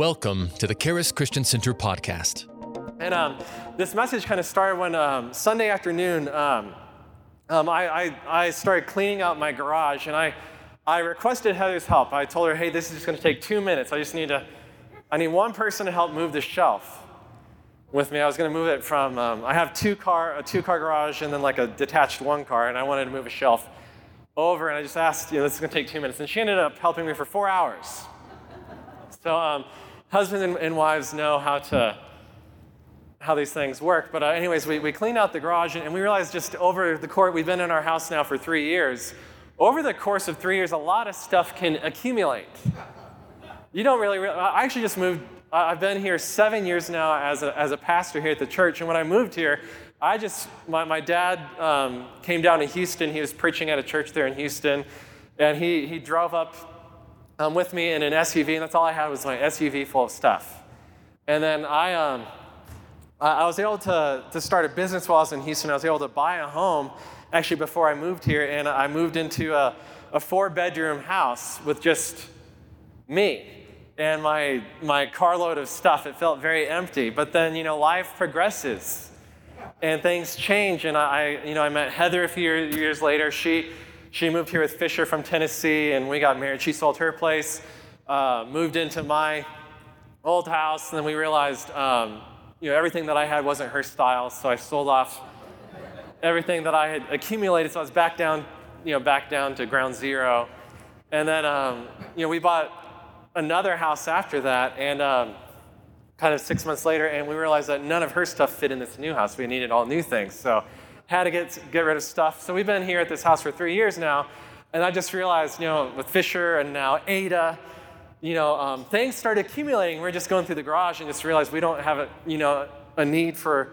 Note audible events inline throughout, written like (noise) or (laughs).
Welcome to the Charis Christian Center podcast. And um, this message kind of started when um, Sunday afternoon, um, um, I, I, I, started cleaning out my garage and I, I requested Heather's help. I told her, hey, this is just going to take two minutes. I just need to, I need one person to help move the shelf with me. I was going to move it from, um, I have two car, a two car garage and then like a detached one car, and I wanted to move a shelf over. And I just asked, you know, this is going to take two minutes. And she ended up helping me for four hours. So um, husbands and, and, wives know how to how these things work. But uh, anyways, we, we cleaned out the garage and, and we realized just over the course, we've been in our house now for three years. Over the course of three years, a lot of stuff can accumulate. You don't really, really I actually just moved, I've been here seven years now as a, as a pastor here at the church. And when I moved here, I just, my, my dad um, came down to Houston. He was preaching at a church there in Houston. And he, he drove up um, with me in an SUV, and that's all I had was my SUV full of stuff. And then I, um, I was able to, to start a business while I was in Houston. I was able to buy a home actually before I moved here, and I moved into a, a four bedroom house with just me and my, my carload of stuff. It felt very empty. But then, you know, life progresses and things change. And I, you know, I met Heather a few years later. She, she moved here with Fisher from Tennessee, and we got married. She sold her place, uh, moved into my old house, and then we realized, um, you know, everything that I had wasn't her style, so I sold off everything that I had accumulated. So I was back down, you know, back down to ground zero, and then, um, you know, we bought another house after that, and um, kind of six months later, and we realized that none of her stuff fit in this new house. We needed all new things, so had to get, get rid of stuff. So we've been here at this house for three years now, and I just realized, you know, with Fisher and now Ada, you know, um, things started accumulating. We're just going through the garage and just realized we don't have a, you know, a need for,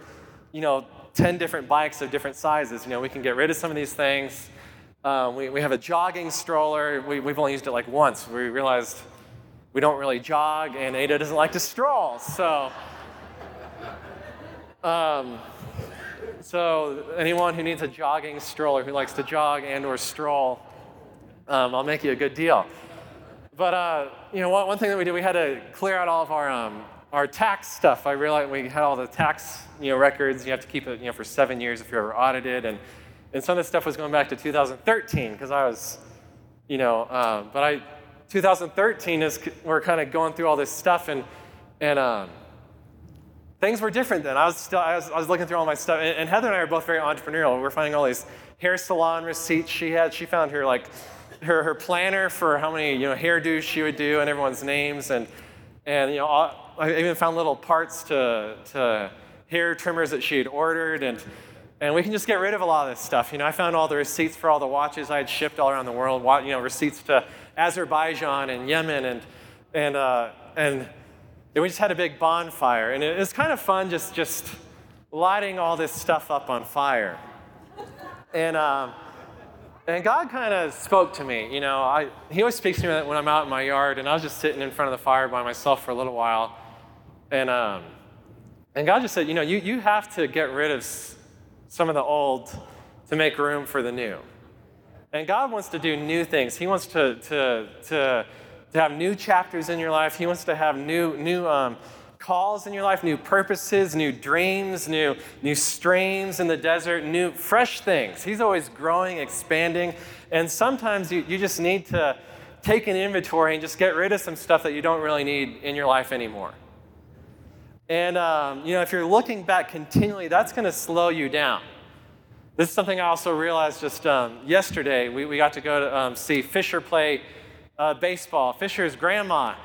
you know, 10 different bikes of different sizes. You know, we can get rid of some of these things. Um, we, we have a jogging stroller. We, we've only used it like once. We realized we don't really jog, and Ada doesn't like to stroll. So, um, so anyone who needs a jogging stroller, who likes to jog and or stroll, um, I'll make you a good deal. But uh, you know, one, one, thing that we did, we had to clear out all of our um, our tax stuff. I realized we had all the tax you know records. You have to keep it you know for seven years if you're ever audited, and and some of this stuff was going back to 2013 because I was, you know, uh, but I 2013 is we're kind of going through all this stuff and and. Um, things were different then. I was, still, I was, I was looking through all my stuff, and, and, Heather and I are both very entrepreneurial. We we're finding all these hair salon receipts she had. She found her like her, her planner for how many you know hairdos she would do and everyone's names, and and you know I even found little parts to to hair trimmers that she had ordered, and and we can just get rid of a lot of this stuff. You know, I found all the receipts for all the watches I had shipped all around the world. You know, receipts to Azerbaijan and Yemen and and uh, and and we just had a big bonfire. And it was kind of fun just, just lighting all this stuff up on fire. And, um, and God kind of spoke to me. You know, I, He always speaks to me when I'm out in my yard, and I was just sitting in front of the fire by myself for a little while. And, um, and God just said, You know, you, you have to get rid of some of the old to make room for the new. And God wants to do new things. He wants to, to, to to have new chapters in your life. He wants to have new, new um, calls in your life, new purposes, new dreams, new, new streams in the desert, new fresh things. He's always growing, expanding. And sometimes you, you just need to take an inventory and just get rid of some stuff that you don't really need in your life anymore. And um, you know, if you're looking back continually, that's going to slow you down. This is something I also realized just um, yesterday. We, we got to go to um, see Fisher play uh, baseball. Fisher's grandma,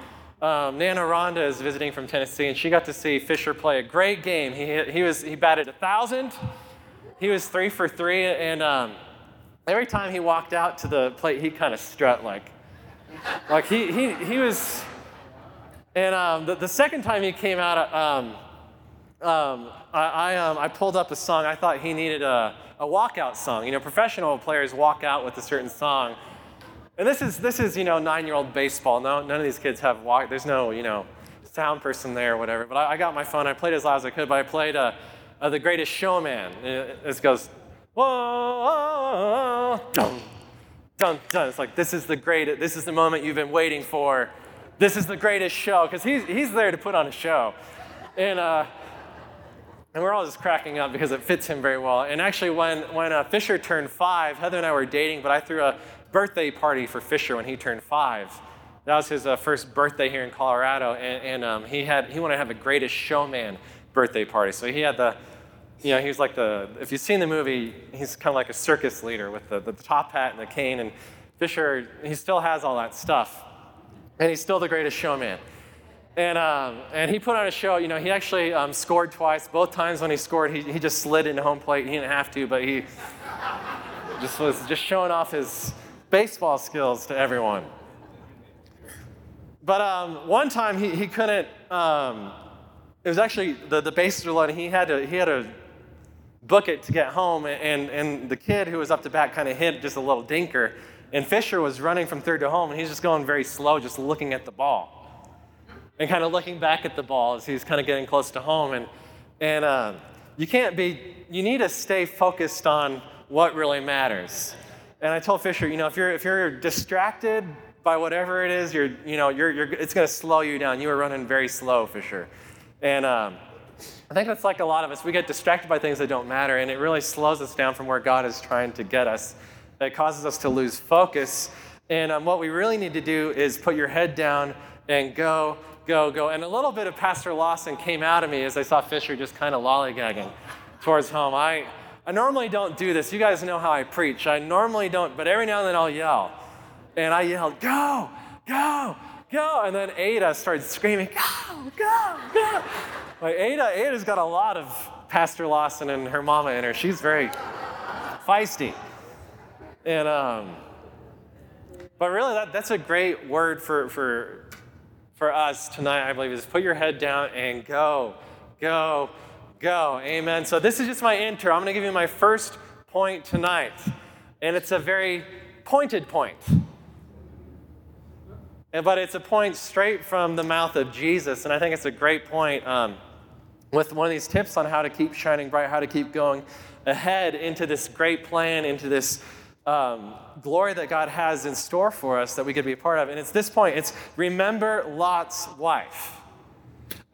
um, Nana Rhonda, is visiting from Tennessee, and she got to see Fisher play a great game. He, he, was, he batted a 1,000. He was three for three, and um, every time he walked out to the plate, he kind of strut like, like he, he, he was. And um, the, the, second time he came out, um, um, I, I, um, I, pulled up a song. I thought he needed a, a walkout song. You know, professional players walk out with a certain song. And this is, this is you know, nine-year-old baseball. No, none of these kids have walk. There's no, you know, sound person there or whatever. But I, I got my phone. I played as loud as I could. But I played uh, uh, The Greatest Showman. It, it goes, whoa, dun, dun, dun. It's like, this is the great, this is the moment you've been waiting for. this is the greatest show, because he's, he's there to put on a show. And, uh, and we're all just cracking up because it fits him very well. And actually, when, when uh, Fisher turned five, Heather and I were dating, but I threw a birthday party for Fisher when he turned five. That was his uh, first birthday here in Colorado, and, and um, he, had, he wanted to have a greatest showman birthday party. So he had the, you know, he was like the, if you've seen the movie, he's kind of like a circus leader with the, the top hat and the cane. And Fisher, he still has all that stuff. And he's still the greatest showman. And, um, and he put on a show, you know, he actually um, scored twice. Both times when he scored, he, he just slid into home plate. He didn't have to, but he (laughs) just was just showing off his baseball skills to everyone. But um, one time he, he couldn't, um, it was actually the, the bases were loaded. He had to, he had to book it to get home, and, and the kid who was up to bat kind of hit just a little dinker. And Fisher was running from third to home, and he's just going very slow, just looking at the ball and kind of looking back at the ball as he's kind of getting close to home. And, and uh, you can't be, you need to stay focused on what really matters. And I told Fisher, you know, if you're, if you're distracted by whatever it is, you're, you know, you're, you're, it's going to slow you down. You were running very slow, Fisher. And um, I think that's like a lot of us. We get distracted by things that don't matter, and it really slows us down from where God is trying to get us. It causes us to lose focus. And um, what we really need to do is put your head down and go go, go. And a little bit of Pastor Lawson came out of me as I saw Fisher just kind of lollygagging towards home. I, I normally don't do this. You guys know how I preach. I normally don't, but every now and then I'll yell. And I yelled, go, go, go. And then Ada started screaming, go, go, go. Like Ada, Ada's got a lot of Pastor Lawson and her mama in her. She's very feisty. And, um, but really, that, that's a great word for, for for us tonight, I believe, is put your head down and go, go, go. Amen. So this is just my intro. I'm going to give you my first point tonight. And it's a very pointed point. But it's a point straight from the mouth of Jesus. And I think it's a great point um, with one of these tips on how to keep shining bright, how to keep going ahead into this great plan, into this um, glory that God has in store for us that we could be a part of. And it's this point it's remember Lot's wife.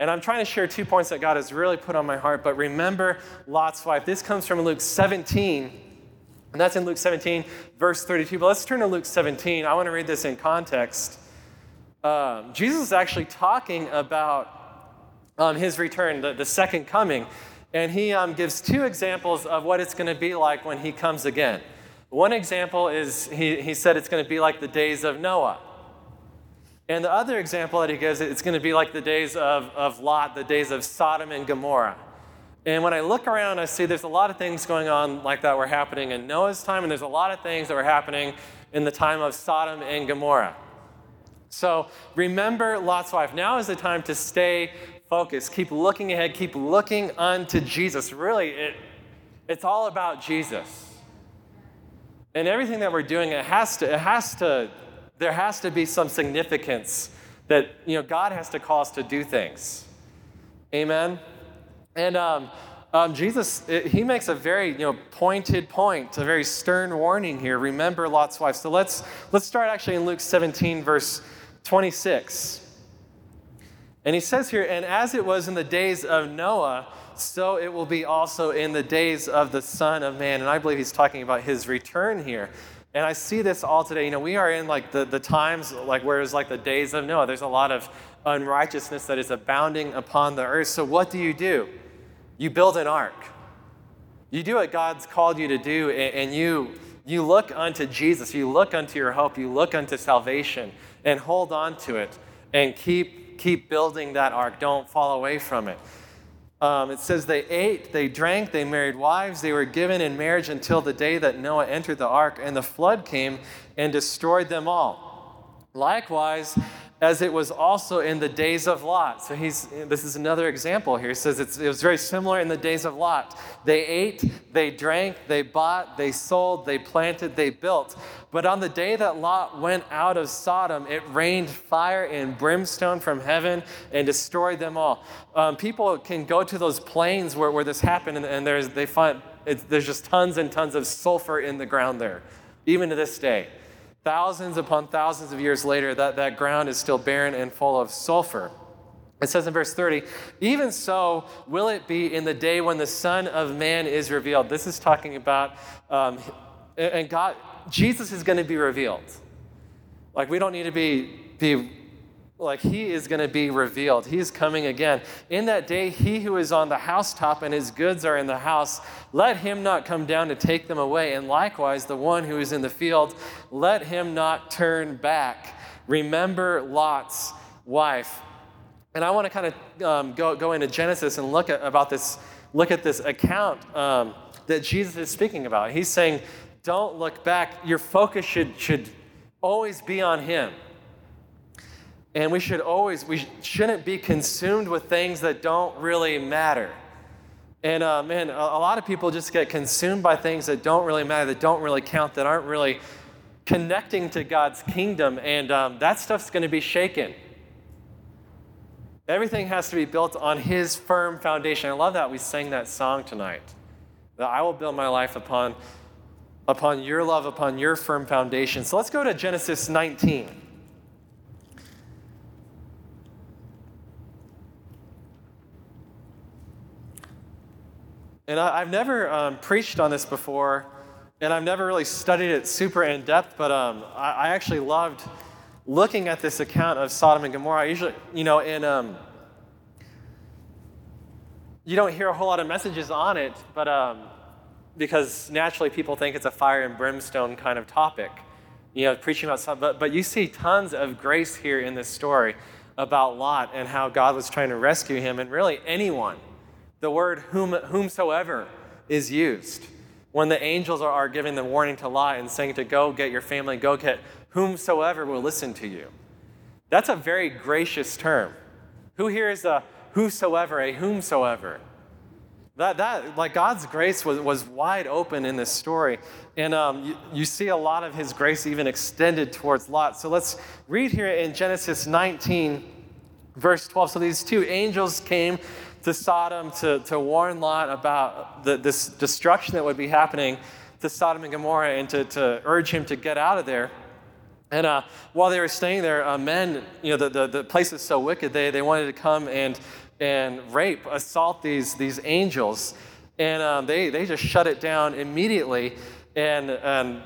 And I'm trying to share two points that God has really put on my heart, but remember Lot's wife. This comes from Luke 17, and that's in Luke 17, verse 32. But let's turn to Luke 17. I want to read this in context. Um, Jesus is actually talking about um, his return, the, the, second coming, and he um, gives two examples of what it's going to be like when he comes again. One example is he, he said it's going to be like the days of Noah. And the other example that he gives, it's going to be like the days of, of Lot, the days of Sodom and Gomorrah. And when I look around, I see there's a lot of things going on like that were happening in Noah's time, and there's a lot of things that were happening in the time of Sodom and Gomorrah. So remember Lot's wife. Now is the time to stay focused. Keep looking ahead. Keep looking unto Jesus. Really, it, it's all about Jesus. And everything that we're doing, it has to, it has to, there has to be some significance that, you know, God has to call us to do things. Amen? And um, um, Jesus, it, he makes a very, you know, pointed point, a very stern warning here. Remember Lot's wife. So let's, let's start actually in Luke 17, verse 26. And he says here, and as it was in the days of Noah, so it will be also in the days of the Son of Man. And I believe he's talking about his return here. And I see this all today. You know, we are in like the, the times like where it's like the days of Noah. There's a lot of unrighteousness that is abounding upon the earth. So what do you do? You build an ark. You do what God's called you to do, and, and you you look unto Jesus. You look unto your hope. You look unto salvation, and hold on to it, and keep keep building that ark. Don't fall away from it. Um, it says they ate, they drank, they married wives, they were given in marriage until the day that Noah entered the ark, and the flood came and destroyed them all. Likewise, as it was also in the days of Lot. So he's, this is another example here. He says it was very similar in the days of Lot. They ate, they drank, they bought, they sold, they planted, they built. But on the day that Lot went out of Sodom, it rained fire and brimstone from heaven and destroyed them all. Um, people can go to those plains where, where this happened, and, and there's, they find there's just tons and tons of sulfur in the ground there, even to this day. Thousands upon thousands of years later, that, that ground is still barren and full of sulfur. It says in verse 30, even so will it be in the day when the Son of Man is revealed. This is talking about, um, and God, Jesus is going to be revealed. Like, we don't need to be, be like, he is going to be revealed. He's coming again. In that day, he who is on the housetop and his goods are in the house, let him not come down to take them away. And likewise, the one who is in the field, let him not turn back. Remember Lot's wife. And I want to kind of um, go, go into Genesis and look at about this, look at this account um, that Jesus is speaking about. He's saying, don't look back. Your focus should, should always be on him. And we should always, we shouldn't be consumed with things that don't really matter. And uh, man, a, a lot of people just get consumed by things that don't really matter, that don't really count, that aren't really connecting to God's kingdom. And um, that stuff's going to be shaken. Everything has to be built on His firm foundation. I love that we sang that song tonight. That I will build my life upon, upon your love, upon your firm foundation. So let's go to Genesis 19. And I, have never um, preached on this before, and I've never really studied it super in depth, but um, I, I, actually loved looking at this account of Sodom and Gomorrah. I usually, you know, in um, you don't hear a whole lot of messages on it, but um, because naturally people think it's a fire and brimstone kind of topic, you know, preaching about something. But, but you see tons of grace here in this story about Lot and how God was trying to rescue him, and really anyone the word whom, whomsoever is used when the angels are, are giving the warning to Lot and saying to go get your family, go get whomsoever will listen to you. That's a very gracious term. Who here is a whosoever, a whomsoever? That, that like God's grace was, was wide open in this story. And um, you, you see a lot of his grace even extended towards Lot. So let's read here in Genesis 19, verse 12. So these two angels came to Sodom to, to warn Lot about the, this destruction that would be happening to Sodom and Gomorrah and to, to urge him to get out of there. And uh, while they were staying there, uh, men, you know, the, the, the place is so wicked, they, they wanted to come and, and rape, assault these, these angels. And um, they, they just shut it down immediately. And, and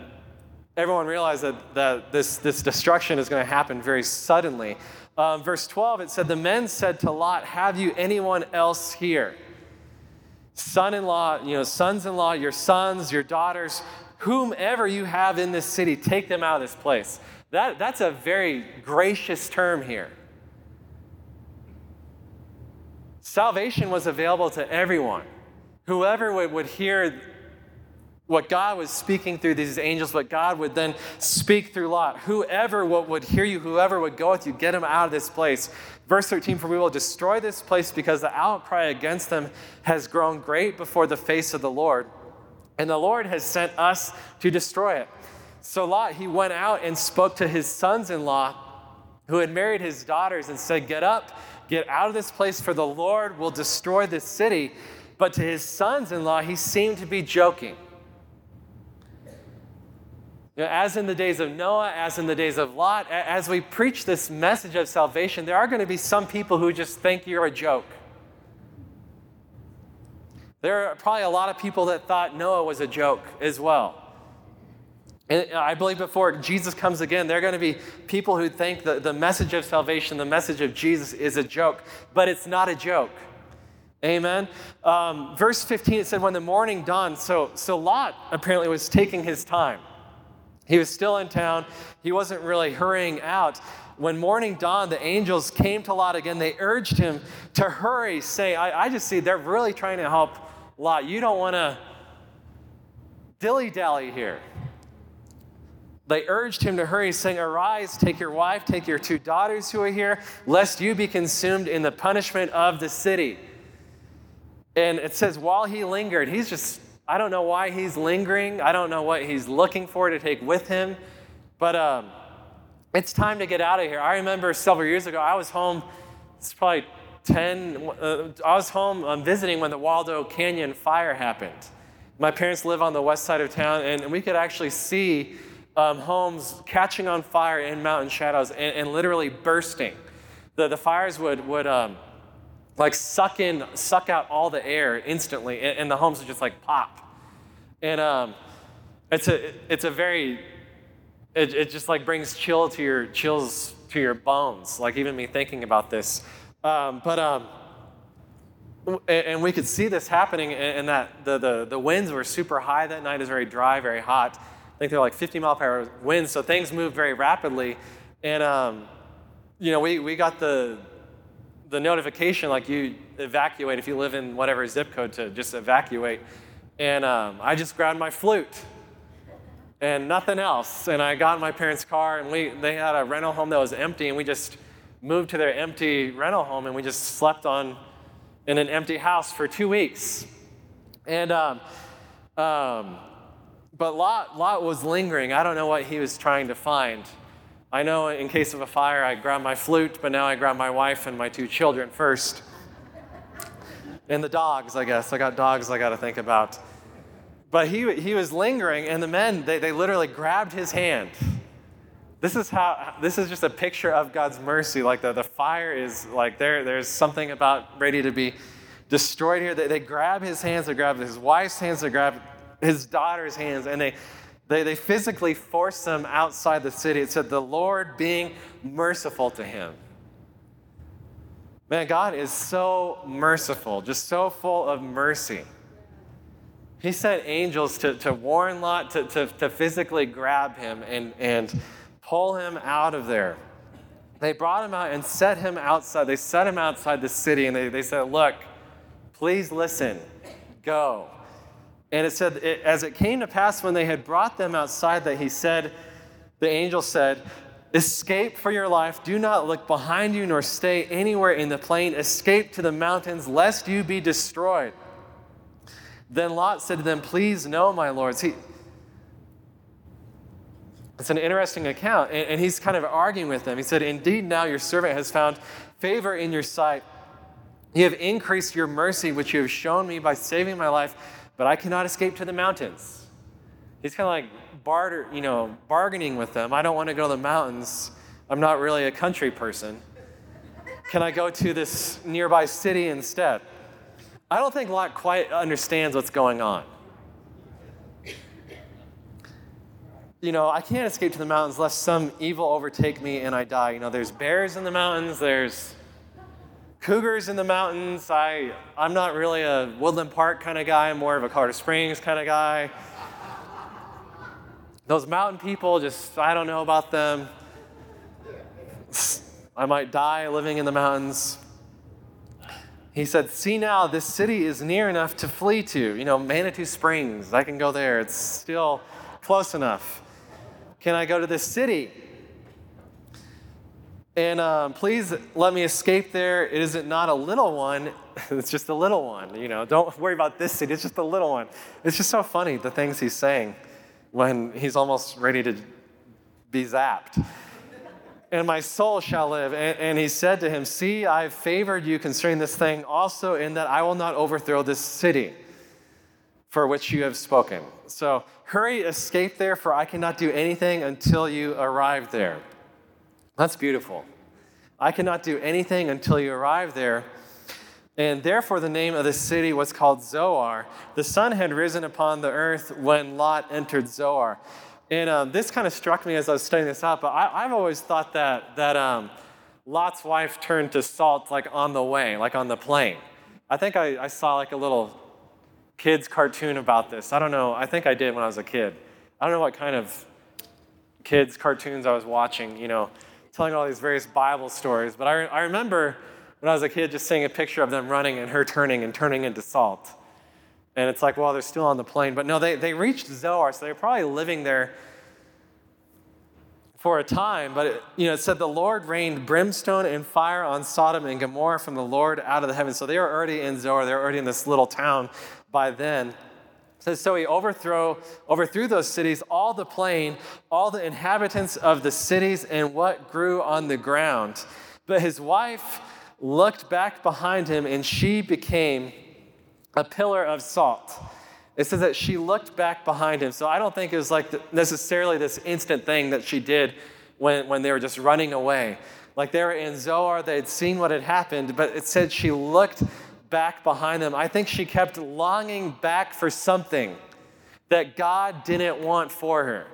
everyone realized that, that this, this destruction is going to happen very suddenly. Um, verse 12, it said, The men said to Lot, Have you anyone else here? Son in law, you know, sons in law, your sons, your daughters, whomever you have in this city, take them out of this place. That, that's a very gracious term here. Salvation was available to everyone. Whoever would, would hear what God was speaking through these angels, what God would then speak through Lot. Whoever would hear you, whoever would go with you, get him out of this place. Verse 13, for we will destroy this place because the outcry against them has grown great before the face of the Lord. And the Lord has sent us to destroy it. So Lot, he went out and spoke to his sons in law who had married his daughters and said, Get up, get out of this place, for the Lord will destroy this city. But to his sons in law, he seemed to be joking. As in the days of Noah, as in the days of Lot, as we preach this message of salvation, there are going to be some people who just think you're a joke. There are probably a lot of people that thought Noah was a joke as well. And I believe before Jesus comes again, there are going to be people who think that the message of salvation, the message of Jesus, is a joke, but it's not a joke. Amen. Um, verse 15, it said, When the morning dawned, so, so Lot apparently was taking his time. He was still in town. He wasn't really hurrying out. When morning dawned, the angels came to Lot again. They urged him to hurry, say, I, I just see they're really trying to help Lot. You don't want to dilly dally here. They urged him to hurry, saying, Arise, take your wife, take your two daughters who are here, lest you be consumed in the punishment of the city. And it says, while he lingered, he's just I don't know why he's lingering. I don't know what he's looking for to take with him. But um, it's time to get out of here. I remember several years ago, I was home, it's probably 10, uh, I was home um, visiting when the Waldo Canyon fire happened. My parents live on the west side of town, and we could actually see um, homes catching on fire in mountain shadows and, and literally bursting. The, the fires would, would um, like suck in, suck out all the air instantly, and, and the homes would just like pop. And um, it's a, it's a very, it, it just like brings chill to your, chills to your bones, like even me thinking about this. Um, but, um, and we could see this happening in that the, the, the winds were super high that night. Was very dry, very hot. I think they're like 50 mile per hour winds, so things moved very rapidly. And, um, you know, we, we got the, the notification like you evacuate if you live in whatever zip code to just evacuate. And um, I just grabbed my flute and nothing else. And I got in my parents' car, and we, they had a rental home that was empty, and we just moved to their empty rental home, and we just slept on in an empty house for two weeks. And, um, um, but Lot, Lot was lingering. I don't know what he was trying to find. I know in case of a fire, I grab my flute, but now I grab my wife and my two children first. And the dogs, I guess. I got dogs I got to think about. But he, he was lingering, and the men, they, they literally grabbed his hand. This is how, this is just a picture of God's mercy. Like the, the fire is like there, there's something about ready to be destroyed here. They, they grab his hands, they grab his wife's hands, they grab his daughter's hands, and they, they, they physically forced them outside the city. It said, the Lord being merciful to him. Man, God is so merciful, just so full of mercy. He sent angels to, to warn Lot to, to, to physically grab him and, and pull him out of there. They brought him out and set him outside. They set him outside the city and they, they said, Look, please listen, go. And it said, as it came to pass when they had brought them outside, that he said, the angel said, Escape for your life. Do not look behind you nor stay anywhere in the plain. Escape to the mountains, lest you be destroyed. Then Lot said to them, Please, no, my lords. He, it's an interesting account. And, and he's kind of arguing with them. He said, Indeed, now your servant has found favor in your sight. You have increased your mercy, which you have shown me by saving my life but I cannot escape to the mountains. He's kind of like barter, you know, bargaining with them. I don't want to go to the mountains. I'm not really a country person. Can I go to this nearby city instead? I don't think Lot quite understands what's going on. You know, I can't escape to the mountains lest some evil overtake me and I die. You know, there's bears in the mountains, there's cougars in the mountains. I, I'm not really a Woodland Park kind of guy, I'm more of a Carter Springs kind of guy. Those mountain people, just, I don't know about them. I might die living in the mountains. He said, See now, this city is near enough to flee to. You know, Manitou Springs, I can go there. It's still close enough. Can I go to this city? And um, please let me escape there. It isn't a little one, (laughs) it's just a little one. You know, don't worry about this city, it's just a little one. It's just so funny the things he's saying when he's almost ready to be zapped. And my soul shall live. And, and he said to him, See, I've favored you concerning this thing also, in that I will not overthrow this city for which you have spoken. So hurry, escape there, for I cannot do anything until you arrive there. That's beautiful. I cannot do anything until you arrive there. And therefore, the name of the city was called Zoar. The sun had risen upon the earth when Lot entered Zoar. And um, this kind of struck me as I was studying this out, but I, have always thought that, that um, Lot's wife turned to salt like on the way, like on the plain. I think I, I saw like a little kid's cartoon about this. I don't know. I think I did when I was a kid. I don't know what kind of kids' cartoons I was watching, you know telling all these various Bible stories. But I, I remember when I was a kid just seeing a picture of them running and her turning and turning into salt. And it's like, well, they're still on the plain. But no, they, they reached Zoar, so they're probably living there for a time. But it, you know, it said the Lord rained brimstone and fire on Sodom and Gomorrah from the Lord out of the heavens. So they were already in Zoar. They were already in this little town by then says, So he overthrew, overthrew those cities, all the plain, all the inhabitants of the cities, and what grew on the ground. But his wife looked back behind him, and she became a pillar of salt. It says that she looked back behind him. So I don't think it was like necessarily this instant thing that she did when, when they were just running away. Like they were in Zoar, they had seen what had happened, but it said she looked back behind them. I think she kept longing back for something that God didn't want for her.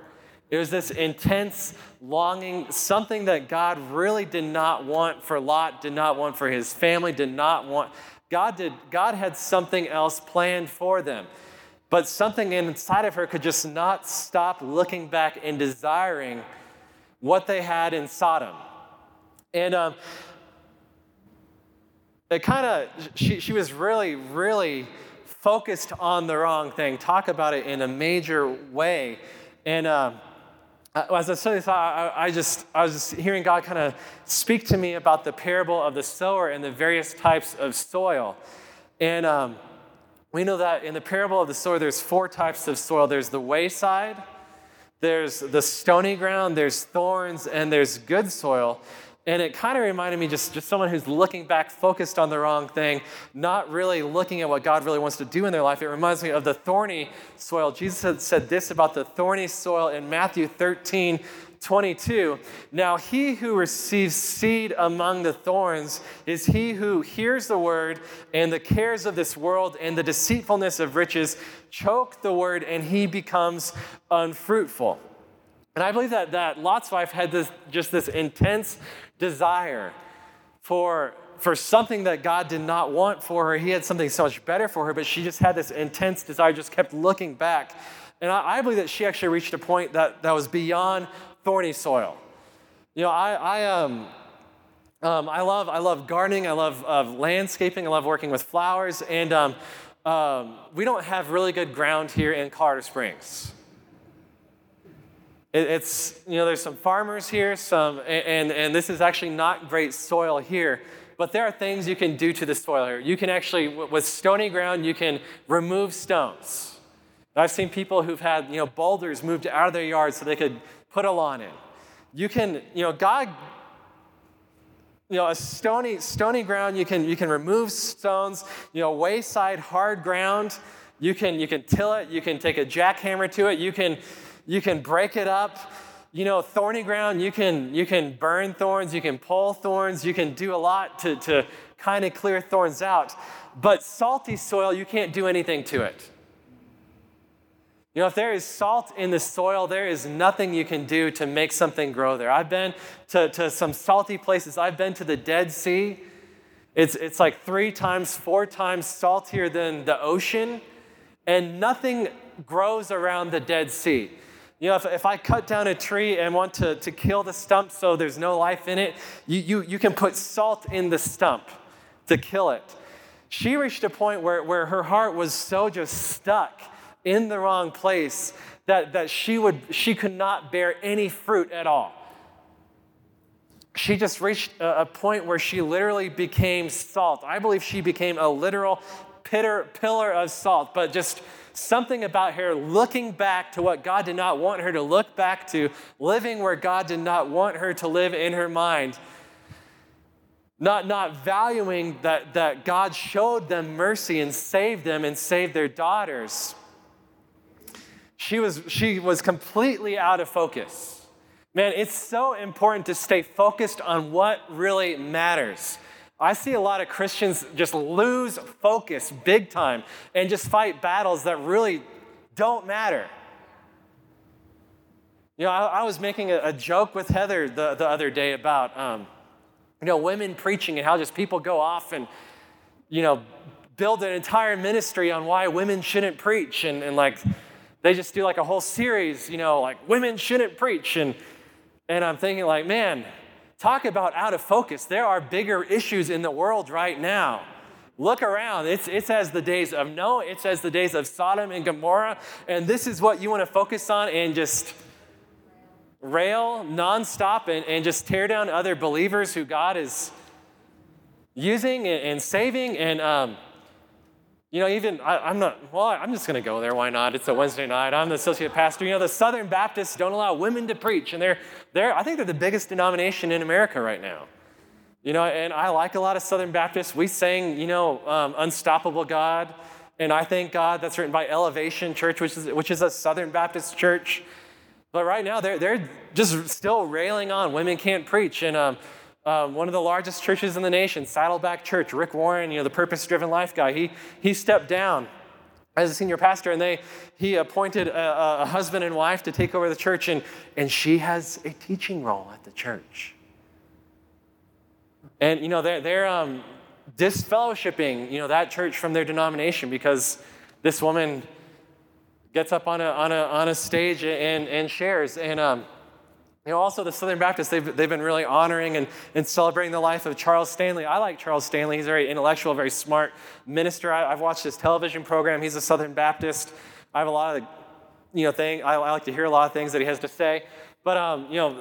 It was this intense longing, something that God really did not want for Lot, did not want for his family, did not want. God did. God had something else planned for them, but something inside of her could just not stop looking back and desiring what they had in Sodom. And um, it kind of, she, she was really, really focused on the wrong thing. Talk about it in a major way. And um, as I this, I, I just I was just hearing God kind of speak to me about the parable of the sower and the various types of soil. And um, we know that in the parable of the sower, there's four types of soil. There's the wayside, there's the stony ground, there's thorns, and there's good soil. And it kind of reminded me just, just someone who's looking back, focused on the wrong thing, not really looking at what God really wants to do in their life. It reminds me of the thorny soil. Jesus had said this about the thorny soil in Matthew 13, 22. Now, he who receives seed among the thorns is he who hears the word, and the cares of this world and the deceitfulness of riches choke the word, and he becomes unfruitful. And I believe that, that Lot's wife had this, just this intense desire for, for something that God did not want for her. He had something so much better for her, but she just had this intense desire, just kept looking back. And I, I believe that she actually reached a point that, that was beyond thorny soil. You know, I, I, um, um, I, love, I love gardening, I love uh, landscaping, I love working with flowers, and um, um, we don't have really good ground here in Colorado Springs. It's, you know, there's some farmers here, some, and, and this is actually not great soil here, but there are things you can do to the soil here. You can actually, with stony ground, you can remove stones. I've seen people who've had, you know, boulders moved out of their yard so they could put a lawn in. You can, you know, God, you know, a stony, stony ground, you can, you can remove stones, you know, wayside hard ground, you can, you can till it, you can take a jackhammer to it, you can, you can break it up. You know, thorny ground, you can, you can burn thorns, you can pull thorns, you can do a lot to, to kind of clear thorns out. But salty soil, you can't do anything to it. You know, if there is salt in the soil, there is nothing you can do to make something grow there. I've been to, to some salty places. I've been to the Dead Sea. It's, it's like three times, four times saltier than the ocean, and nothing grows around the Dead Sea. You know, if, if I cut down a tree and want to, to kill the stump so there's no life in it, you, you, you can put salt in the stump to kill it. She reached a point where, where her heart was so just stuck in the wrong place that, that she, would, she could not bear any fruit at all. She just reached a, a point where she literally became salt. I believe she became a literal pitter, pillar of salt, but just something about her looking back to what God did not want her to look back to, living where God did not want her to live in her mind. Not, not valuing that, that God showed them mercy and saved them and saved their daughters. She was, she was completely out of focus. Man, it's so important to stay focused on what really matters. I see a lot of Christians just lose focus big time and just fight battles that really don't matter. You know, I, I was making a, a, joke with Heather the, the other day about, um, you know, women preaching and how just people go off and, you know, build an entire ministry on why women shouldn't preach. And, and like, they just do like a whole series, you know, like women shouldn't preach. And, and I'm thinking, like, man, Talk about out of focus. There are bigger issues in the world right now. Look around. It's, it's as the days of Noah, it's as the days of Sodom and Gomorrah. And this is what you want to focus on and just rail nonstop and, and just tear down other believers who God is using and, saving. And um, you know, even I, am not, well, I'm just going to go there. Why not? It's a Wednesday night. I'm the associate pastor. You know, the Southern Baptists don't allow women to preach, and they're, they're, I think they're the biggest denomination in America right now. You know, and I like a lot of Southern Baptists. We sang, you know, um, Unstoppable God. And I thank God that's written by Elevation Church, which is, which is a Southern Baptist church. But right now, they're, they're just still railing on women can't preach. And um, um, one of the largest churches in the nation, Saddleback Church, Rick Warren, you know, the purpose driven life guy, he, he stepped down as a senior pastor and they, he appointed a, a husband and wife to take over the church, and, and she has a teaching role at the church. And, you know, they're, they're um, disfellowshipping, you know, that church from their denomination because this woman gets up on a, on a, on a stage and, and shares. And, um, you know, also the Southern Baptists, they've, they've been really honoring and, and celebrating the life of Charles Stanley. I like Charles Stanley. He's a very intellectual, very smart minister. I, have watched his television program. He's a Southern Baptist. I have a lot of, you know, thing. I, I like to hear a lot of things that he has to say. But, um, you know,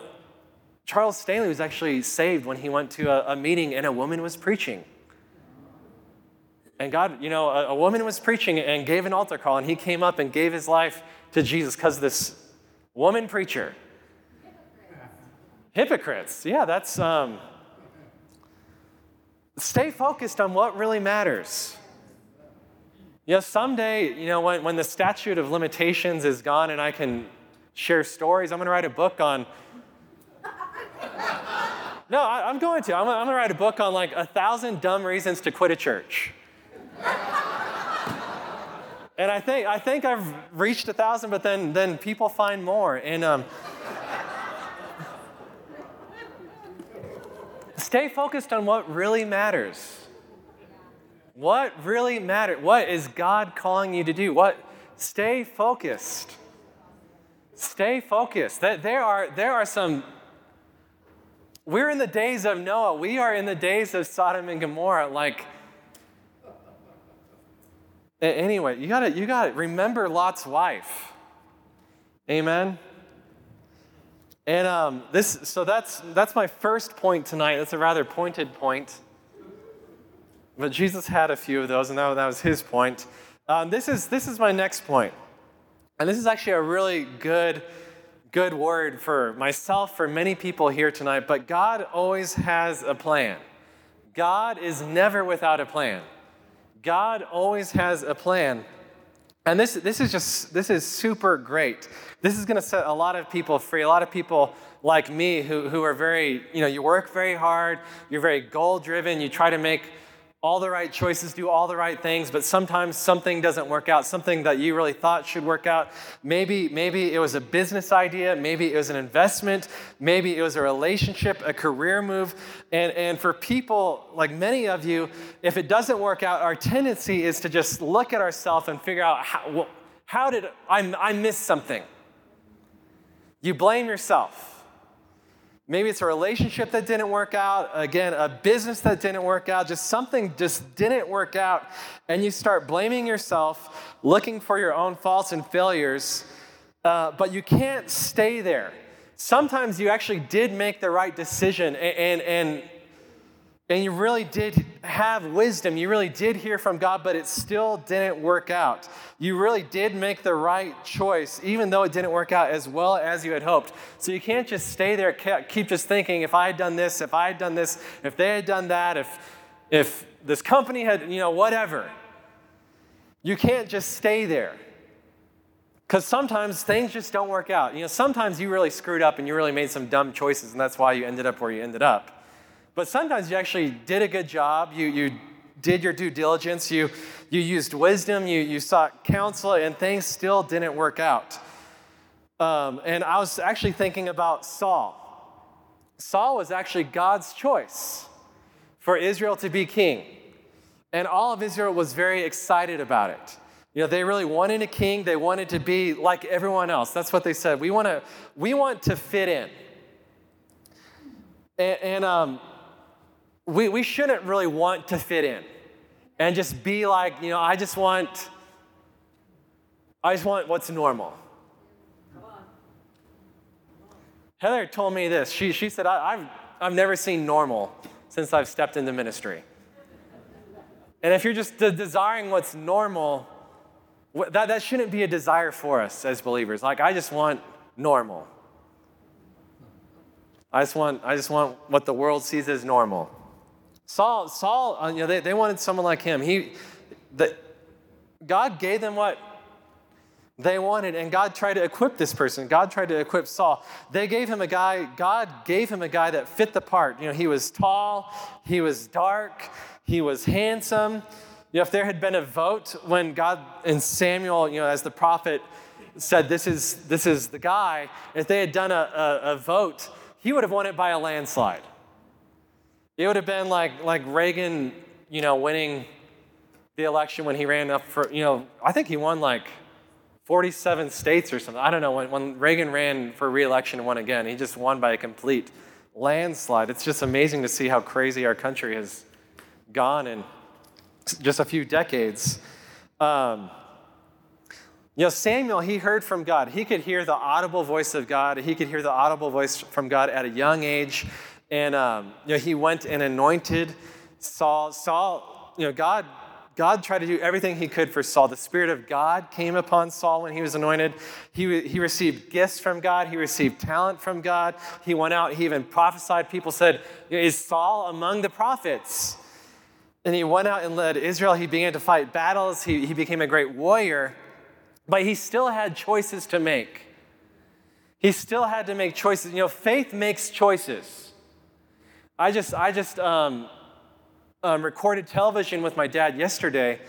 Charles Stanley was actually saved when he went to a, a meeting and a woman was preaching. And God, you know, a, a, woman was preaching and gave an altar call, and he came up and gave his life to Jesus because this woman preacher. Hypocrites. Yeah, that's. Um, stay focused on what really matters. You know, someday, you know, when, when the statute of limitations is gone and I can share stories, I'm going to write a book on. (laughs) No, I, am going to. I'm, I'm going to write a book on like a thousand dumb reasons to quit a church. and I think, I think I've reached a thousand, but then, then people find more. And um, stay focused on what really matters. What really matters? What is God calling you to do? What? Stay focused. Stay focused. That there are there are some. We're in the days of Noah. We are in the days of Sodom and Gomorrah. Like Anyway, you gotta, you gotta remember Lot's wife. Amen. And um, this, so that's that's my first point tonight. That's a rather pointed point. But Jesus had a few of those, and that, that was his point. Um, this is this is my next point, and this is actually a really good good word for myself, for many people here tonight. But God always has a plan. God is never without a plan. God always has a plan. And this, this is just, this is super great. This is going to set a lot of people free. A lot of people like me who, who are very, you know, you work very hard, you're very goal driven, you try to make all the right choices, do all the right things, but sometimes something doesn't work out, something that you really thought should work out. Maybe, maybe it was a business idea, maybe it was an investment, maybe it was a relationship, a career move. And, and for people like many of you, if it doesn't work out, our tendency is to just look at ourselves and figure out how, well, how did I, I miss something? You blame yourself. Maybe it's a relationship that didn't work out, again, a business that didn't work out, just something just didn't work out, and you start blaming yourself, looking for your own faults and failures, uh, but you can't stay there. Sometimes you actually did make the right decision, and, and, and and you really did have wisdom. You really did hear from God, but it still didn't work out. You really did make the right choice, even though it didn't work out as well as you had hoped. So you can't just stay there, keep just thinking, if I had done this, if I had done this, if they had done that, if, if this company had, you know, whatever. You can't just stay there. Because sometimes things just don't work out. You know, sometimes you really screwed up and you really made some dumb choices, and that's why you ended up where you ended up. But sometimes you actually did a good job. You, you did your due diligence. You, you used wisdom. You, you sought counsel, and things still didn't work out. Um, and I was actually thinking about Saul. Saul was actually God's choice for Israel to be king. And all of Israel was very excited about it. You know, they really wanted a king. They wanted to be like everyone else. That's what they said. We want to, we want to fit in. And, and um, we, we shouldn't really want to fit in and just be like, you know, I just want, I just want what's normal. Heather told me this. She, she said, I, have I've never seen normal since I've stepped into ministry. And if you're just desiring what's normal, that, that shouldn't be a desire for us as believers. Like, I just want normal. I just want, I just want what the world sees as normal. Saul, Saul, uh, you know, they, they wanted someone like him. He, the, God gave them what they wanted, and God tried to equip this person. God tried to equip Saul. They gave him a guy, God gave him a guy that fit the part. You know, he was tall, he was dark, he was handsome. You know, if there had been a vote when God and Samuel, you know, as the prophet said, this is, this is the guy, if they had done a, a, a vote, he would have won it by a landslide. It would have been like, like Reagan, you know, winning the election when he ran up for, you know, I think he won like 47 states or something. I don't know. When, when Reagan ran for reelection and won again, he just won by a complete landslide. It's just amazing to see how crazy our country has gone in just a few decades. Um, you know, Samuel, he heard from God. He could hear the audible voice of God. He could hear the audible voice from God at a young age. And, um, you know, he went and anointed Saul. Saul, you know, God God tried to do everything he could for Saul. The Spirit of God came upon Saul when he was anointed. He, he received gifts from God, he received talent from God. He went out, he even prophesied. People said, Is Saul among the prophets? And he went out and led Israel. He began to fight battles, he, he became a great warrior, but he still had choices to make. He still had to make choices. You know, faith makes choices. I just, I just, um, um, recorded television with my dad yesterday,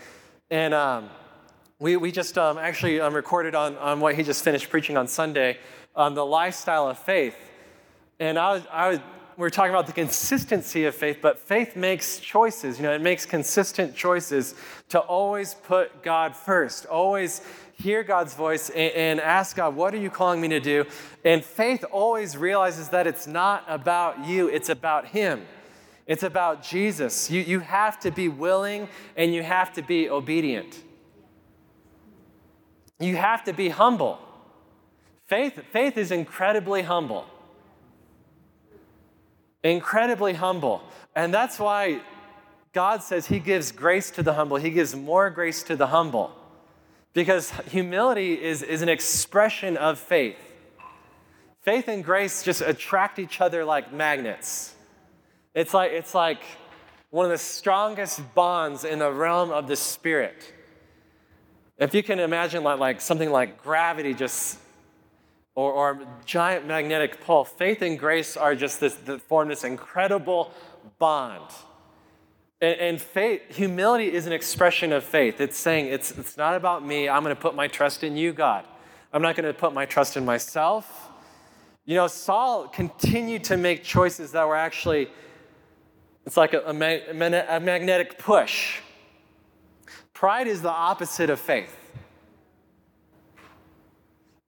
and um, we, we just um, actually um, recorded on, on what he just finished preaching on Sunday, on the lifestyle of faith. And I was, I was, we were talking about the consistency of faith, but faith makes choices. You know, it makes consistent choices to always put God first, always hear God's voice and, and ask God, what are you calling me to do? And faith always realizes that it's not about you, it's about Him. It's about Jesus. You, you have to be willing and you have to be obedient. You have to be humble. Faith, faith is incredibly humble. Incredibly humble. And that's why God says He gives grace to the humble, He gives more grace to the humble. Because humility is, is an expression of faith. Faith and grace just attract each other like magnets. It's like, it's like one of the strongest bonds in the realm of the spirit. If you can imagine like, like something like gravity just or, or giant magnetic pull, faith and grace are just this form this incredible bond. And, and faith, humility is an expression of faith. It's saying it's, it's not about me. I'm going to put my trust in you, God. I'm not going to put my trust in myself. You know, Saul continued to make choices that were actually it's like a, a, a magnetic push. Pride is the opposite of faith.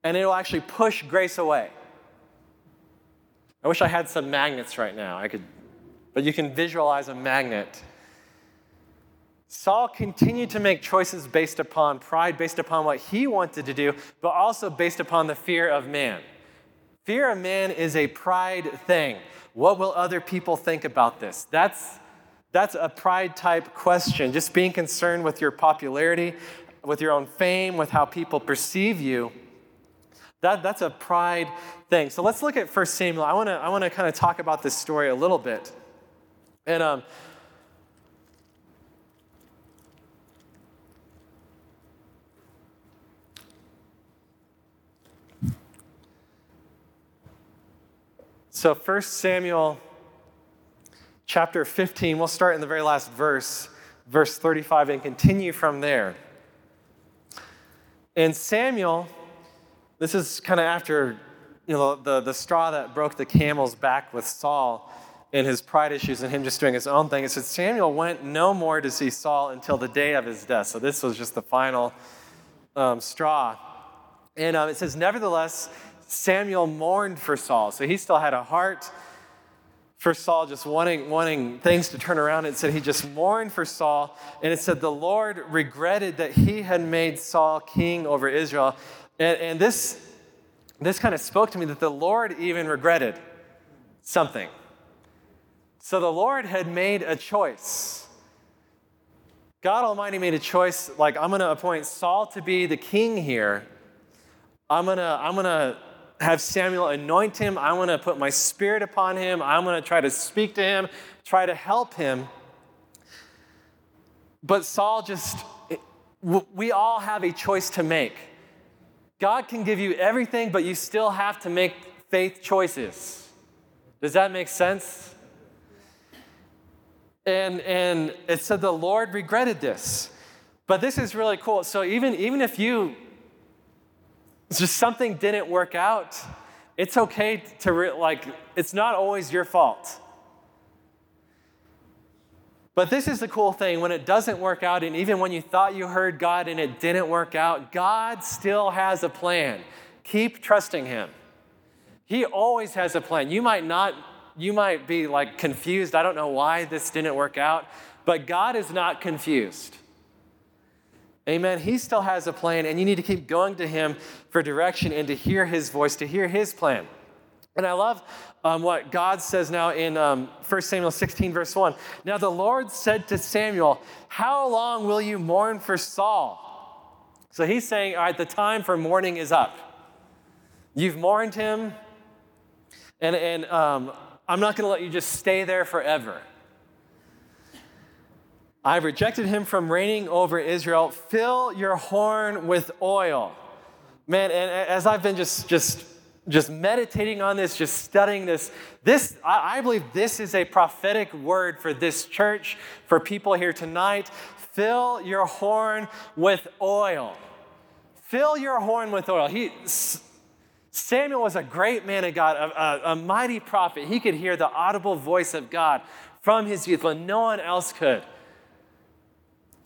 And it will actually push grace away. I wish I had some magnets right now. I could, but you can visualize a magnet. Saul continued to make choices based upon pride, based upon what he wanted to do, but also based upon the fear of man. Fear of man is a pride thing. What will other people think about this? That's, that's a pride type question. Just being concerned with your popularity, with your own fame, with how people perceive you. That, that's a pride thing. So let's look at 1 Samuel. I want to I wanna kind of talk about this story a little bit. And um, So 1 Samuel chapter 15, we'll start in the very last verse, verse 35, and continue from there. And Samuel, this is kind of after you know, the, the straw that broke the camel's back with Saul and his pride issues and him just doing his own thing. It said Samuel went no more to see Saul until the day of his death. So this was just the final um, straw. And um, it says, Nevertheless, Samuel mourned for Saul. So he still had a heart for Saul, just wanting, wanting things to turn around. It said he just mourned for Saul. And it said the Lord regretted that he had made Saul king over Israel. And, and this, this kind of spoke to me that the Lord even regretted something. So the Lord had made a choice. God Almighty made a choice like, I'm going to appoint Saul to be the king here. I'm going to, I'm going to have Samuel anoint him. I want to put my spirit upon him. I'm going to try to speak to him, try to help him. But Saul just, we all have a choice to make. God can give you everything, but you still have to make faith choices. Does that make sense? And, and it said the Lord regretted this. But this is really cool. So even, even if you, just something didn't work out, it's okay to, re- like, it's not always your fault. But this is the cool thing when it doesn't work out, and even when you thought you heard God and it didn't work out, God still has a plan. Keep trusting Him. He always has a plan. You might not, you might be like confused. I don't know why this didn't work out, but God is not confused. Amen. He still has a plan, and you need to keep going to Him for direction and to hear His voice, to hear His plan. And I love um, what God says now in um, 1 Samuel 16, verse 1. Now the Lord said to Samuel, How long will you mourn for Saul? So he's saying, All right, the time for mourning is up. You've mourned him, and, and um, I'm not going to let you just stay there forever. I've rejected him from reigning over Israel. Fill your horn with oil. Man, and as I've been just, just, just meditating on this, just studying this, this, I believe this is a prophetic word for this church, for people here tonight. Fill your horn with oil. Fill your horn with oil. He, Samuel was a great man of God, a, a, a mighty prophet. He could hear the audible voice of God from his youth when no one else could.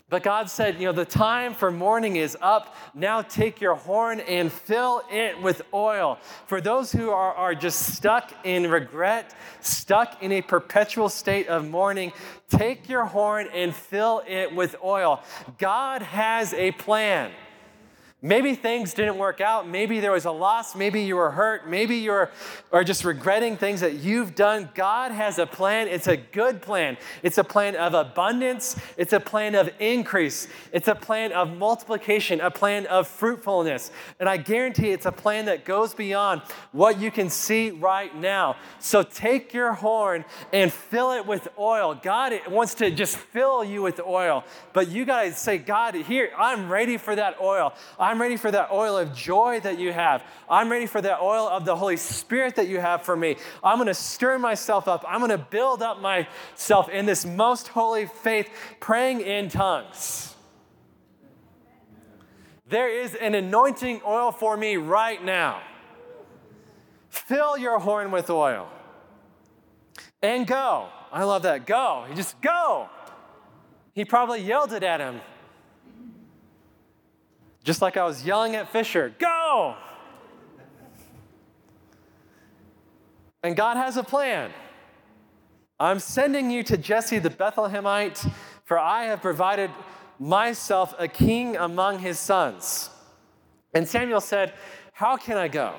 But God said, You know, the time for mourning is up. Now take your horn and fill it with oil. For those who are, are just stuck in regret, stuck in a perpetual state of mourning, take your horn and fill it with oil. God has a plan. Maybe things didn't work out. Maybe there was a loss. Maybe you were hurt. Maybe you're are just regretting things that you've done. God has a plan. It's a good plan. It's a plan of abundance. It's a plan of increase. It's a plan of multiplication, a plan of fruitfulness. And I guarantee it's a plan that goes beyond what you can see right now. So take your horn and fill it with oil. God wants to just fill you with oil. But you got to say, God, here, I'm ready for that oil. I'm ready for that oil of joy that you have. I'm ready for that oil of the Holy Spirit that you have for me. I'm going to stir myself up. I'm going to build up myself in this most holy faith, praying in tongues. There is an anointing oil for me right now. Fill your horn with oil and go. I love that. Go. He just go. He probably yelled it at him just like I was yelling at Fisher, go! And God has a plan. I'm sending you to Jesse the Bethlehemite, for I have provided myself a king among his sons. And Samuel said, How can I go?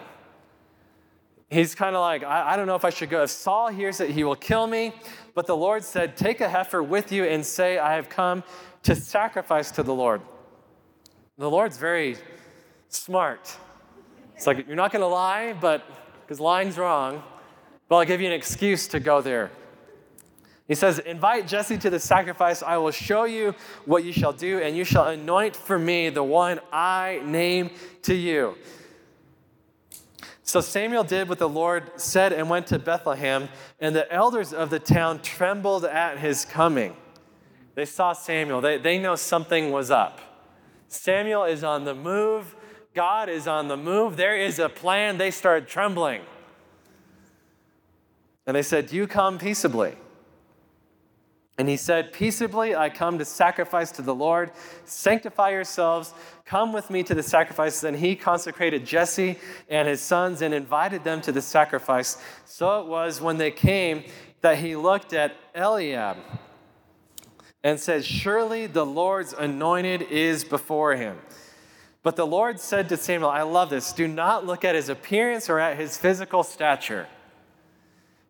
He's kind of like, I, I, don't know if I should go. If Saul hears it, he will kill me. But the Lord said, Take a heifer with you and say, I have come to sacrifice to the Lord. The Lord's very smart. It's like, you're not going to lie, but because lying's wrong, but I'll give you an excuse to go there. He says, Invite Jesse to the sacrifice. I will show you what you shall do, and you shall anoint for me the one I name to you. So Samuel did what the Lord said and went to Bethlehem, and the elders of the town trembled at his coming. They saw Samuel, they, they know something was up. Samuel is on the move. God is on the move. There is a plan. They start trembling. And they said, you come peaceably? And he said, Peaceably I come to sacrifice to the Lord. Sanctify yourselves. Come with me to the sacrifice. And he consecrated Jesse and his sons and invited them to the sacrifice. So it was when they came that he looked at Eliab and said, Surely the Lord's anointed is before him. But the Lord said to Samuel, I love this, do not look at his appearance or at his physical stature.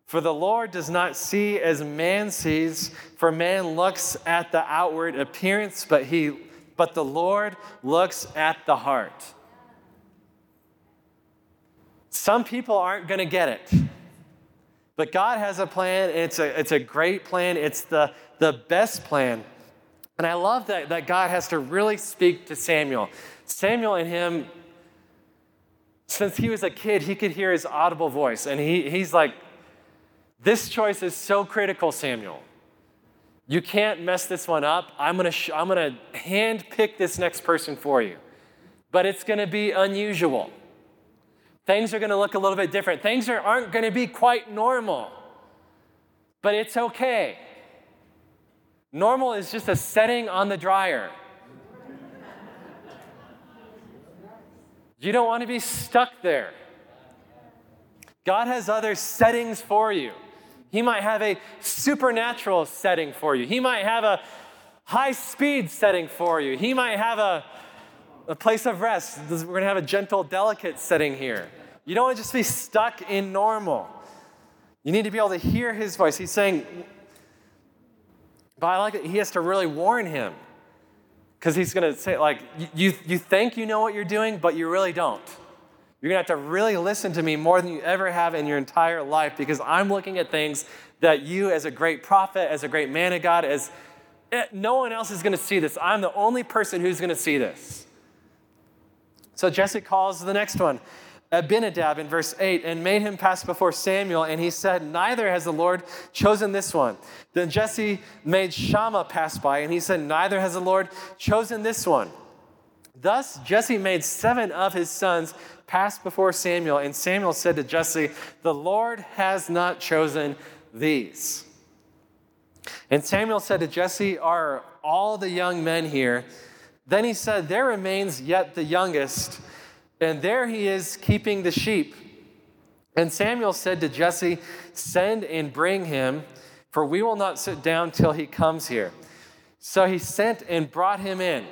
For the Lord does not see as man sees, for man looks at the outward appearance, but he but the Lord looks at the heart. Some people aren't going to get it. But God has a plan, and it's a, it's a great plan. It's the, the best plan. And I love that, that God has to really speak to Samuel. Samuel and him, since he was a kid, he could hear his audible voice. And he, he's like, This choice is so critical, Samuel. You can't mess this one up. I'm gonna, sh- I'm gonna hand pick this next person for you. But it's gonna be unusual. Things are gonna look a little bit different. Things are, aren't gonna be quite normal. But it's okay. Normal is just a setting on the dryer. You don't want to be stuck there. God has other settings for you. He might have a supernatural setting for you. He might have a high speed setting for you. He might have a, a place of rest. We're going to have a gentle, delicate setting here. You don't want to just be stuck in normal. You need to be able to hear his voice. He's saying, but I like it, he has to really warn him. Because he's going to say, like, you, you think you know what you're doing, but you really don't. You're going to have to really listen to me more than you ever have in your entire life because I'm looking at things that you, as a great prophet, as a great man of God, as eh, no one else is going to see this. I'm the only person who's going to see this. So Jesse calls the next one. Abinadab in verse 8 and made him pass before Samuel, and he said, Neither has the Lord chosen this one. Then Jesse made Shammah pass by, and he said, Neither has the Lord chosen this one. Thus Jesse made seven of his sons pass before Samuel, and Samuel said to Jesse, The Lord has not chosen these. And Samuel said to Jesse, Are all the young men here? Then he said, There remains yet the youngest and there he is keeping the sheep. And Samuel said to Jesse, Send and bring him, for we will not sit down till he comes here. So he sent and brought him in.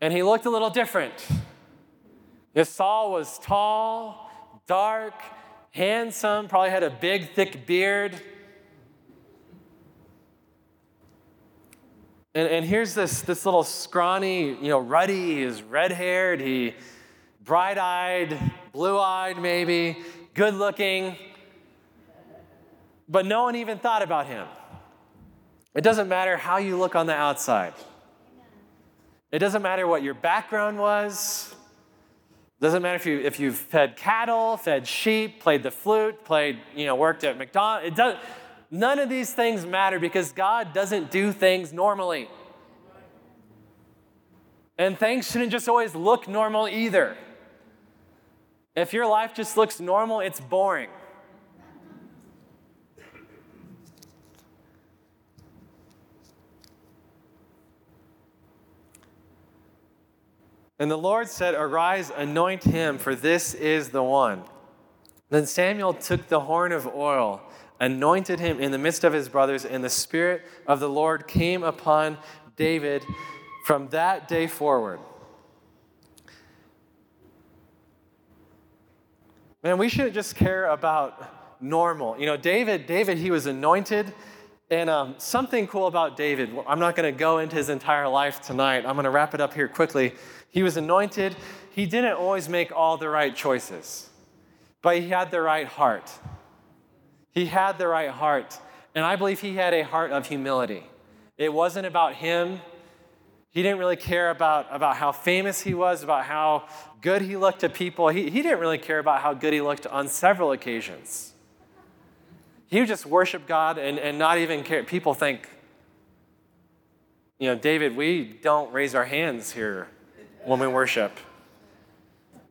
And he looked a little different. Saul was tall, dark, handsome, probably had a big, thick beard. And, and here's this, this little scrawny, you know, ruddy, he's red haired, he bright eyed, blue eyed maybe, good looking. But no one even thought about him. It doesn't matter how you look on the outside. It doesn't matter what your background was. It doesn't matter if you if you've fed cattle, fed sheep, played the flute, played, you know, worked at McDonald's. It does None of these things matter because God doesn't do things normally. And things shouldn't just always look normal either. If your life just looks normal, it's boring. And the Lord said, Arise, anoint him, for this is the one. Then Samuel took the horn of oil anointed him in the midst of his brothers, and the Spirit of the Lord came upon David from that day forward. Man, we shouldn't just care about normal. You know, David, David, he was anointed. And um, something cool about David, I'm not going to go into his entire life tonight. I'm going to wrap it up here quickly. He was anointed. He didn't always make all the right choices, but he had the right heart. He had the right heart. And I believe he had a heart of humility. It wasn't about him. He didn't really care about, about how famous he was, about how good he looked to people. He, he didn't really care about how good he looked on several occasions. He would just worship God and, and not even care. People think, you know, David, we don't raise our hands here when we worship.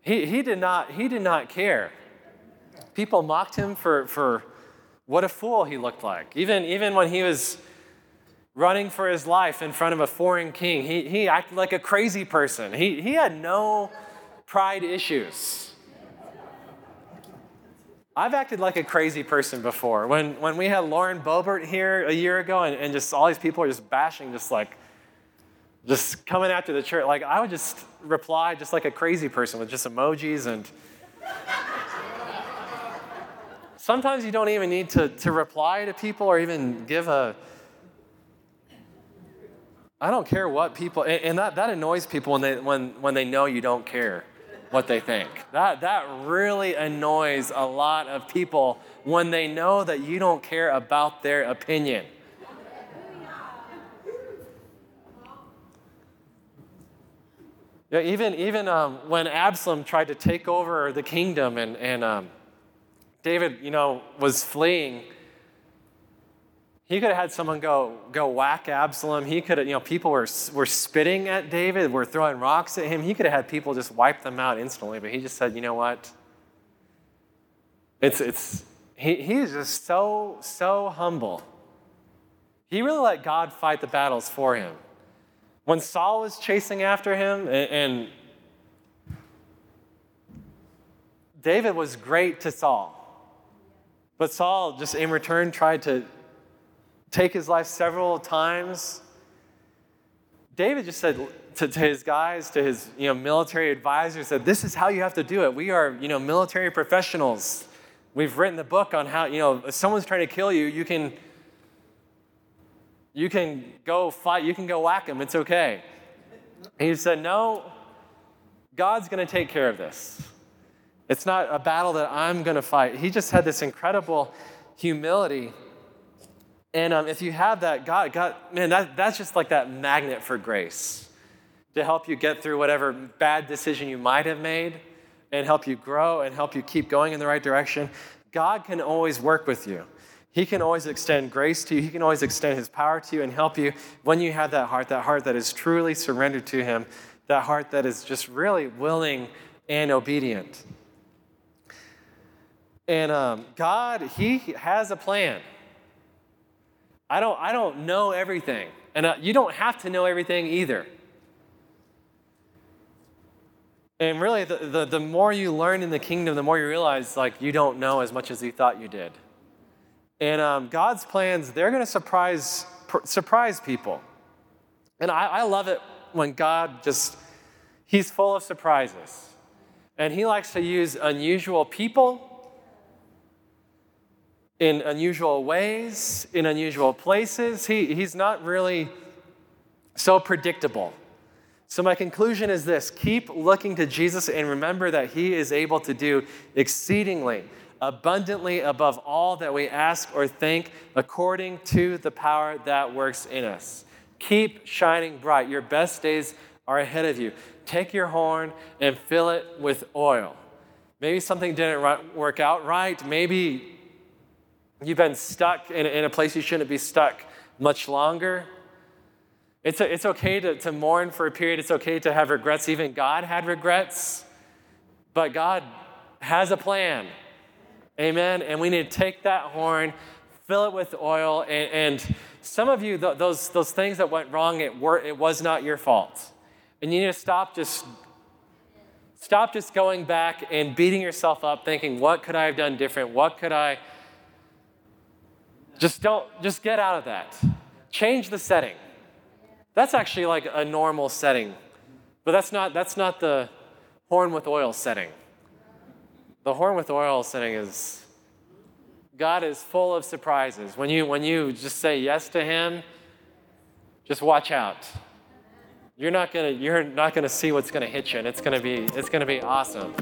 He, he, did, not, he did not care. People mocked him for, for what a fool he looked like. Even, even when he was running for his life in front of a foreign king, he, he acted like a crazy person. He, he had no pride issues. I've acted like a crazy person before. When, when we had Lauren Boebert here a year ago, and, and just all these people are just bashing, just like, just coming after the church, like I would just reply just like a crazy person with just emojis and Sometimes you don't even need to, to reply to people or even give a. I don't care what people, and, and that, that annoys people when they, when, when they know you don't care what they think. That, that really annoys a lot of people when they know that you don't care about their opinion. Yeah, even even um, when Absalom tried to take over the kingdom and, and um, David, you know, was fleeing, he could have had someone go, go whack Absalom. He could have, you know, people were, were spitting at David, were throwing rocks at him. He could have had people just wipe them out instantly, but he just said, you know what? It's, it's, he, he's just so, so humble. He really let God fight the battles for him. When Saul was chasing after him, and, and David was great to Saul. But Saul just in return tried to take his life several times. David just said to, to, his guys, to his you know, military advisors, that this is how you have to do it. We are you know, military professionals. We've written the book on how, you know, if someone's trying to kill you, you can, you can go fight, you can go whack them, it's okay. And he said, No, God's going to take care of this. It's not a battle that I'm going to fight. He just had this incredible humility. And um, if you have that, God, God, man, that, that's just like that magnet for grace to help you get through whatever bad decision you might have made and help you grow and help you keep going in the right direction, God can always work with you. He can always extend grace to you. He can always extend His power to you and help you when you have that heart, that heart that is truly surrendered to Him, that heart that is just really willing and obedient. And um, God, He has a plan. I don't, I don't know everything. And uh, you don't have to know everything either. And really, the, the, the, more you learn in the kingdom, the more you realize like you don't know as much as you thought you did. And um, God's plans, they're going to surprise, pr- surprise people. And I, I love it when God just, He's full of surprises. And He likes to use unusual people in unusual ways, in unusual places. He, he's not really so predictable. So, my conclusion is this keep looking to Jesus and remember that He is able to do exceedingly, abundantly above all that we ask or think, according to the power that works in us. Keep shining bright. Your best days are ahead of you. Take your horn and fill it with oil. Maybe something didn't work out right. Maybe you've been stuck in a place you shouldn't be stuck much longer. It's, a, it's okay to, to mourn for a period. It's okay to have regrets. Even God had regrets. But God has a plan. Amen. And we need to take that horn, fill it with oil. And, and some of you, th- those, those things that went wrong, it, were, it was not your fault. And you need to stop just stop just going back and beating yourself up thinking what could i have done different what could i just don't just get out of that change the setting that's actually like a normal setting. But that's not, that's not the horn with oil setting. The horn with oil setting is God is full of surprises. When you, when you just say yes to Him, just watch out. You're not gonna, you're not gonna see what's gonna hit you, and it's gonna be, it's gonna be awesome.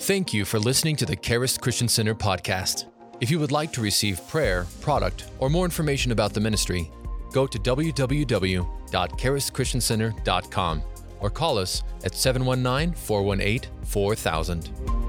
Thank you for listening to the Charis Christian Center podcast. If you would like to receive prayer, product, or more information about the ministry, go to www.charischristiancenter.com or call us at 719 418 4000.